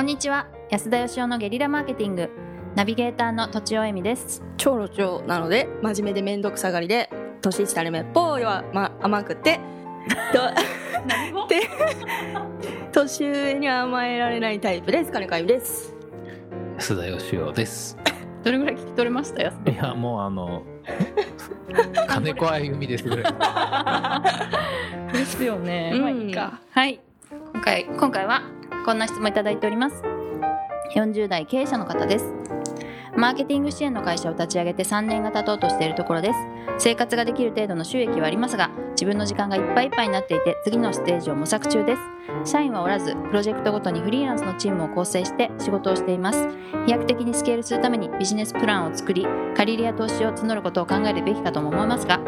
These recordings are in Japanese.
こんにちは。安田義雄のゲリラマーケティング。ナビゲーターのとちおえみです。超路長なので真面目で面倒くさがりで年下れめっぽいは、ま、甘くて とで年上には甘えられないタイプです。金子由美です。安田義雄です。どれぐらい聞き取れました安いやもうあの金子あゆみですぐらい。ですよね、うん。まあいいか。はい。今回今回はこんな質問いただいております。40代経営者の方です。マーケティング支援の会社を立ち上げて3年が経とうとしているところです。生活ができる程度の収益はありますが自分の時間がいっぱいいっぱいになっていて次のステージを模索中です。社員はおらずプロジェクトごとにフリーランスのチームを構成して仕事をしています。飛躍的にスケールするためにビジネスプランを作り借り入れや投資を募ることを考えるべきかとも思いますが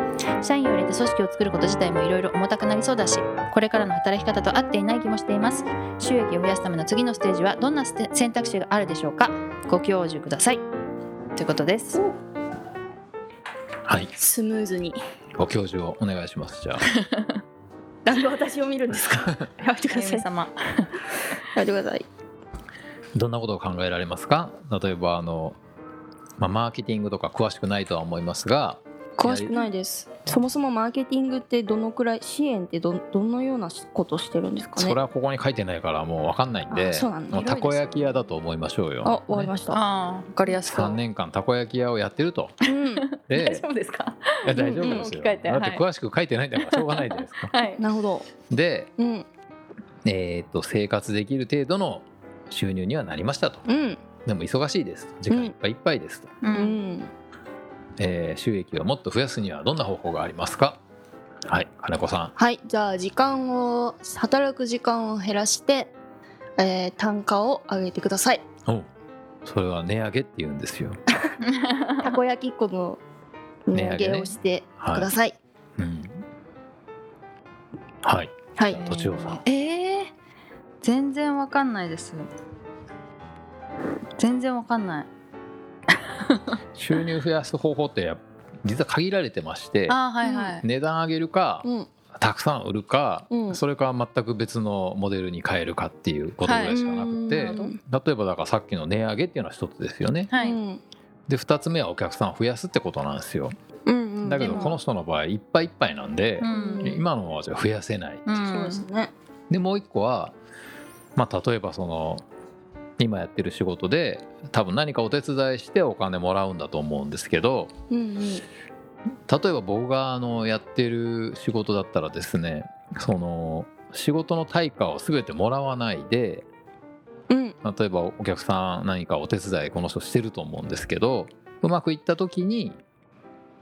社員を入れて組織を作ること自体もいろいろ重たくなりそうだしこれからの働き方と合っていない気もしています。収益を増やすための次のステージはどんな選択肢があるでしょうか？ご教授ください。ということです。はい。スムーズに。ご教授をお願いしますじゃあ。なんで私を見るんですか？やめてください。や様。めてください。どんなことを考えられますか？例えばあの、まあ、マーケティングとか詳しくないとは思いますが詳しくないです。そもそもマーケティングってどのくらい支援ってどどのようなことしてるんですかね？それはここに書いてないからもう分かんないんでたこ焼き屋だと思いましょうよ。あわかりました。わあかりやすく。3年間たこ焼き屋をやってると。うん。あ 大で丈夫ですか？いや大丈夫ですよ、うんうんだってはい詳しく書いてないんだからしょうがないじゃないですか。はい。なるほど。で、うん。えーっと生活できる程度の収入にはなりましたと。うん。でも忙しいです。時間いっぱいいっぱいですと。ううん。んえー収益をもっと増やすにはどんな方法がありますか？はい金子さはいじゃあ時間を働く時間を減らして、えー単価を上げてください。んおそれは値上げって言うんですよ、たこ焼き粉の値上げをしてください。うん、はい。はい、とちおさん。えー、全然わかんないです。全然わかんない 収入増やす方法ってや実は限られてましてはいはい、値段上げるかうん。たくさん売るか、うん。それか全く別のモデルに変えるかっていうことぐらいしかなくて、はいうん例えばだからさっきの値上げっていうのは一つですよね。はい、うんで2つ目はお客さんを増やすってことなんですよ。うんうん。でもだけどこの人の場合いっぱいいっぱいなんで、うん。今のままじゃ増やせないうん。そうですね。でもう一個は、まあ、例えばその今やってる仕事で多分何かお手伝いしてお金もらうんだと思うんですけどうんうん例えば僕があのやってる仕事だったらですねその仕事の対価を全てもらわないでうん例えばお客さん何かお手伝いこの人してると思うんですけどうまくいった時に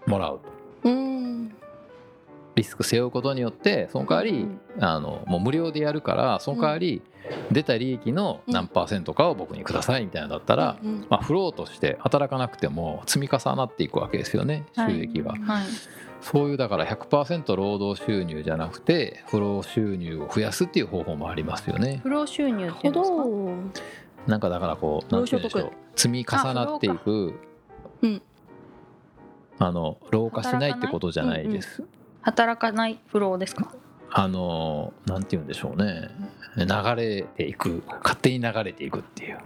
もらうと。うん。リスク背負うことによってその代わり、うん。あのもう無料でやるからその代わり出た利益の何パーセントかを僕にくださいみたいなのだったら、うんまあ、フローとして働かなくても積み重なっていくわけですよね収益が、はい。そういうだから100%労働収入じゃなくてフロー収入を増やすっていう方法もありますよね。不労収入ってうんですか？どなんかだからこうなんて言うんでしょう。積み重なっていくうん。あの老化しないってことじゃないです、働かない不労ですか？あのなんて言うんでしょうね。流れていく勝手に流れていくっていう。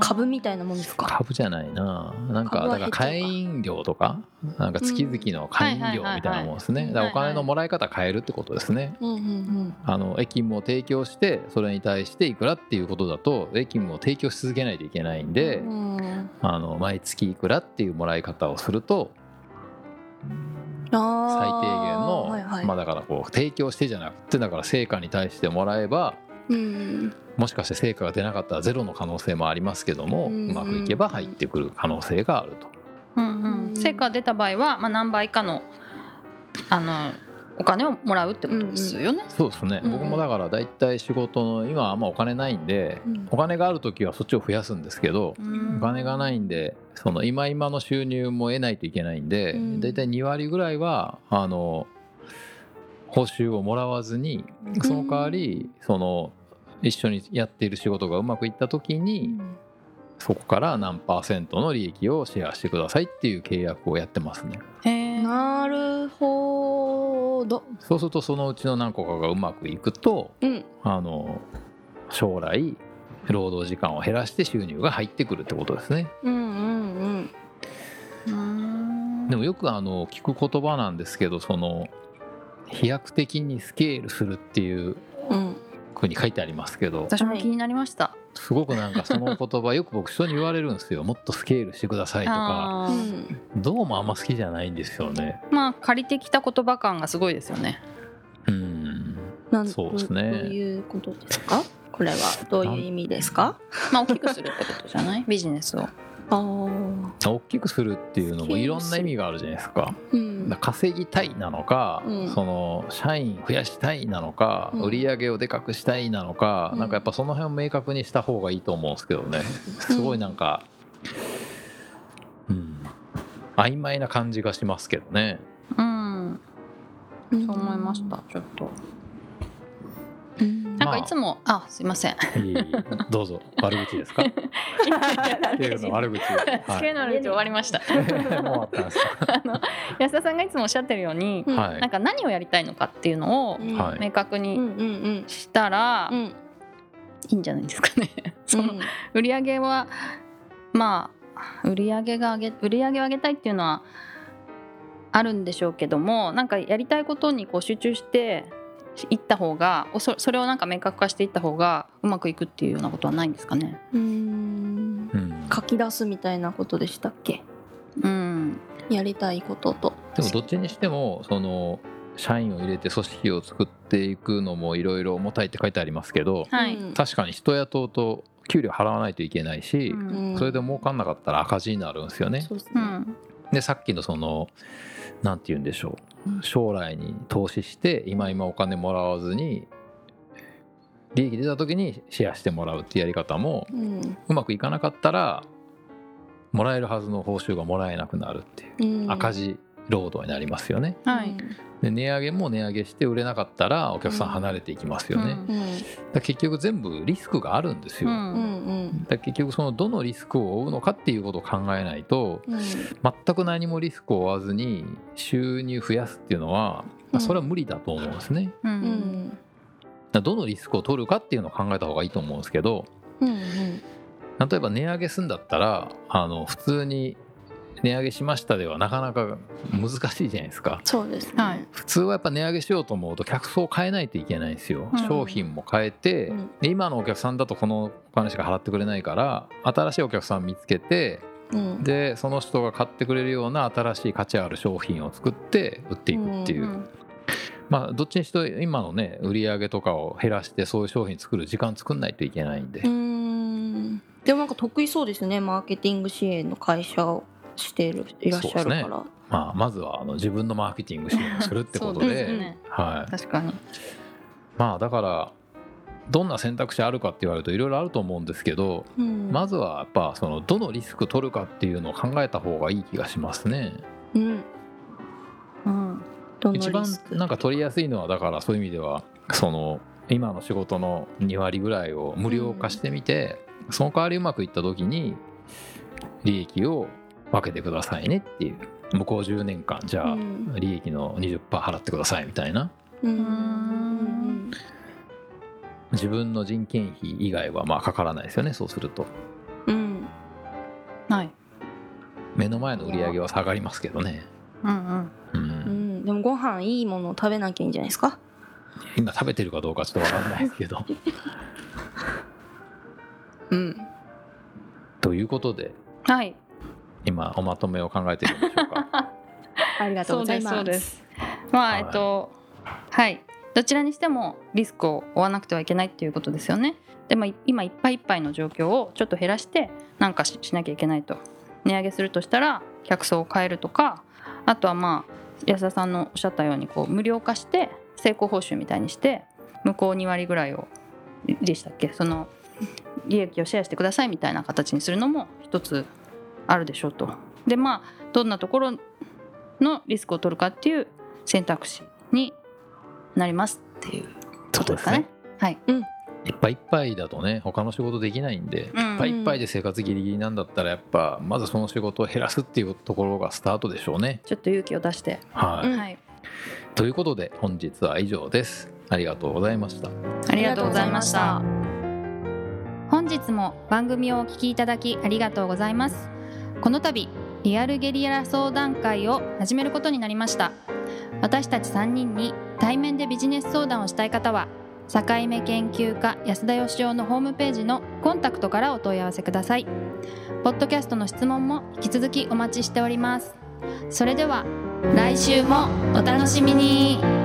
株みたいなもんですか？株じゃないな。なんかだから会員料とか？なんか月々の会員料みたいなもんですね。うん。だからお金のもらい方変えるってことですね。うんうんあの駅務を提供してそれに対していくらっていうことだと駅務を提供し続けないといけないんで、あの毎月いくらっていうもらい方をするとあ最低限ーの、はいはい。まあだからこう提供してじゃなくてだから成果に対してもらえばうん。もしかして成果が出なかったらゼロの可能性もありますけども、ううんまくいけば入ってくる可能性があると。うんうん、成果が出た場合は、まあ、何倍かのあのお金をもらうってことですよね。そうですね、うん僕もだから大体仕事の今はあんまお金ないんでうん。お金がある時はそっちを増やすんですけど、うん。お金がないんでその今今の収入も得ないといけないんで、うん。大体2割ぐらいはあの報酬をもらわずにその代わりその一緒にやっている仕事がうまくいった時にそこから何パーセントの利益をシェアしてくださいっていう契約をやってますねなるほど。そうするとそのうちの何個かがうまくいくとうん。あの将来労働時間を減らして収入が入ってくるってことですね。うんうんうん。でもよくあの聞く言葉なんですけどその飛躍的にスケールするっていうふうに書いてありますけど。私も気になりました、すごくなんかその言葉よく僕人に言われるんですよ。もっとスケールしてくださいとか。どうもあんま好きじゃないんですよね。まあ借りてきた言葉感がすごいですよね。うんそうですね。どういうことですか？これは。どういう意味ですか？まあ大きくするってことじゃない？ビジネスを大きくするっていうのもいろんな意味があるじゃないですか。稼ぎたいなのか、うん。その社員増やしたいなのか、うん。売り上げをでかくしたいなのか、うん。なんかやっぱその辺を明確にした方がいいと思うんですけどね。すごいなんか、うん、曖昧な感じがしますけどね。うんうん。そう思いましたちょっとうん。なんかいつも、あすいません。いえいえどうぞ。悪口ですか？っていうの悪口、はスケールの悪口終わりましたい、もう終わったんですか、あの安田さんがいつもおっしゃってるように、うんはいなんか何をやりたいのかっていうのを明確にうんうんうんしたらいうんいんじゃないですかね。その売り上げはまあ売り上げが上げ売り上げを上げたいっていうのはあるんでしょうけどもなんかやりたいことにこう集中していった方がおそそれをなんか明確化していった方がうまくいくっていうようなことはないんですかね。うん。うん、書き出すみたいなことでしたっけ？うん、やりたいことと。でもどっちにしてもその社員を入れて組織を作っていくのもいろいろ重たいって書いてありますけどはい、うん。確かに人雇うと給料払わないといけないし、それで儲かんなかったら赤字になるんですよね。でさっきのそのなんて言うんでしょう。将来に投資して今今お金もらわずに利益出た時にシェアしてもらうっていうやり方もうまくいかなかったらもらえるはずの報酬がもらえなくなるっていう。うん。赤字労働になりますよね。はい。で値上げも値上げして売れなかったらお客さん離れていきますよね。うん。うん。だ結局全部リスクがあるんですよ。うだかうん。んら結局そのどのリスクを負うのかっていうことを考えないとうん。全く何もリスクを負わずに収入増やすっていうのはまあそれは無理だと思うんですね。ううん。どのリスクを取るかっていうのを考えた方がいいと思うんですけどうん例えば値上げするんだったらあの普通に値上げしましたではなかなか難しいじゃないですか。そうですね。はい。普通はやっぱ値上げしようと思うと客層を変えないといけないんですよ、うん。商品も変えて、うん。で今のお客さんだとこのお金しか払ってくれないから新しいお客さん見つけてうん。でその人が買ってくれるような新しい価値ある商品を作って売っていくっていう、うんまあどっちにしろ今のね売り上げとかを減らしてそういう商品作る時間作んないといけないんで、うん。でもなんか得意そうですねマーケティング支援の会社をしているいらっしゃるから、まあ、まずはあの自分のマーケティング支援をするってことで。ね。はい、確かに。まあだからどんな選択肢あるかって言われるといろいろあると思うんですけど、うん。まずはやっぱそのどのリスク取るかっていうのを考えた方がいい気がしますね。うん。うん。一番なんか取りやすいのはだからそういう意味ではその今の仕事の2割ぐらいを無料化してみて、その代わりうまくいった時に利益を分けてくださいねっていう。向こう10年間じゃあうん。利益の20%払ってくださいみたいな。うん。ん自分の人件費以外はまあかからないですよねそうすると。うん。はい。目の前の売り上げは下がりますけどね、うんうん。う、うん。んでもご飯いいものを食べなきゃいいんじゃないですか？今食べてるかどうかちょっと分かんないですけど。うん。ということではい今おまとめを考えてるんでしょうか。ありがとうございます。そうですそうです。まあ、はいえっとはい。どちらにしてもリスクを負わなくてはいけないっていうことですよね。でもい今いっぱいいっぱいの状況をちょっと減らしてなんかししなきゃいけないと。値上げするとしたら客層を変えるとかあとはまあ安田さんのおっしゃったようにこう無料化して成功報酬みたいにして向こう2割ぐらいをでしたっけ？その利益をシェアしてくださいみたいな形にするのも一つあるでしょうと。でまあどんなところのリスクを取るかっていう選択肢になりますっていうことですかね。はい。いっぱいいっぱいだとね他の仕事できないんで、うんいっぱいいっぱいで生活ギリギリなんだったらやっぱまずその仕事を減らすっていうところがスタートでしょうね。ちょっと勇気を出して。はい、うんはい。ということで本日は以上です。ありがとうございました。ありがとうございました。本日も番組をお聞きいただきありがとうございますこの度リアルゲリラ相談会を始めることになりました。私たち3人に対面でビジネス相談をしたい方は境目研究家安田義雄のホームページのコンタクトからお問い合わせください。ポッドキャストの質問も引き続きお待ちしております。それでは来週もお楽しみに。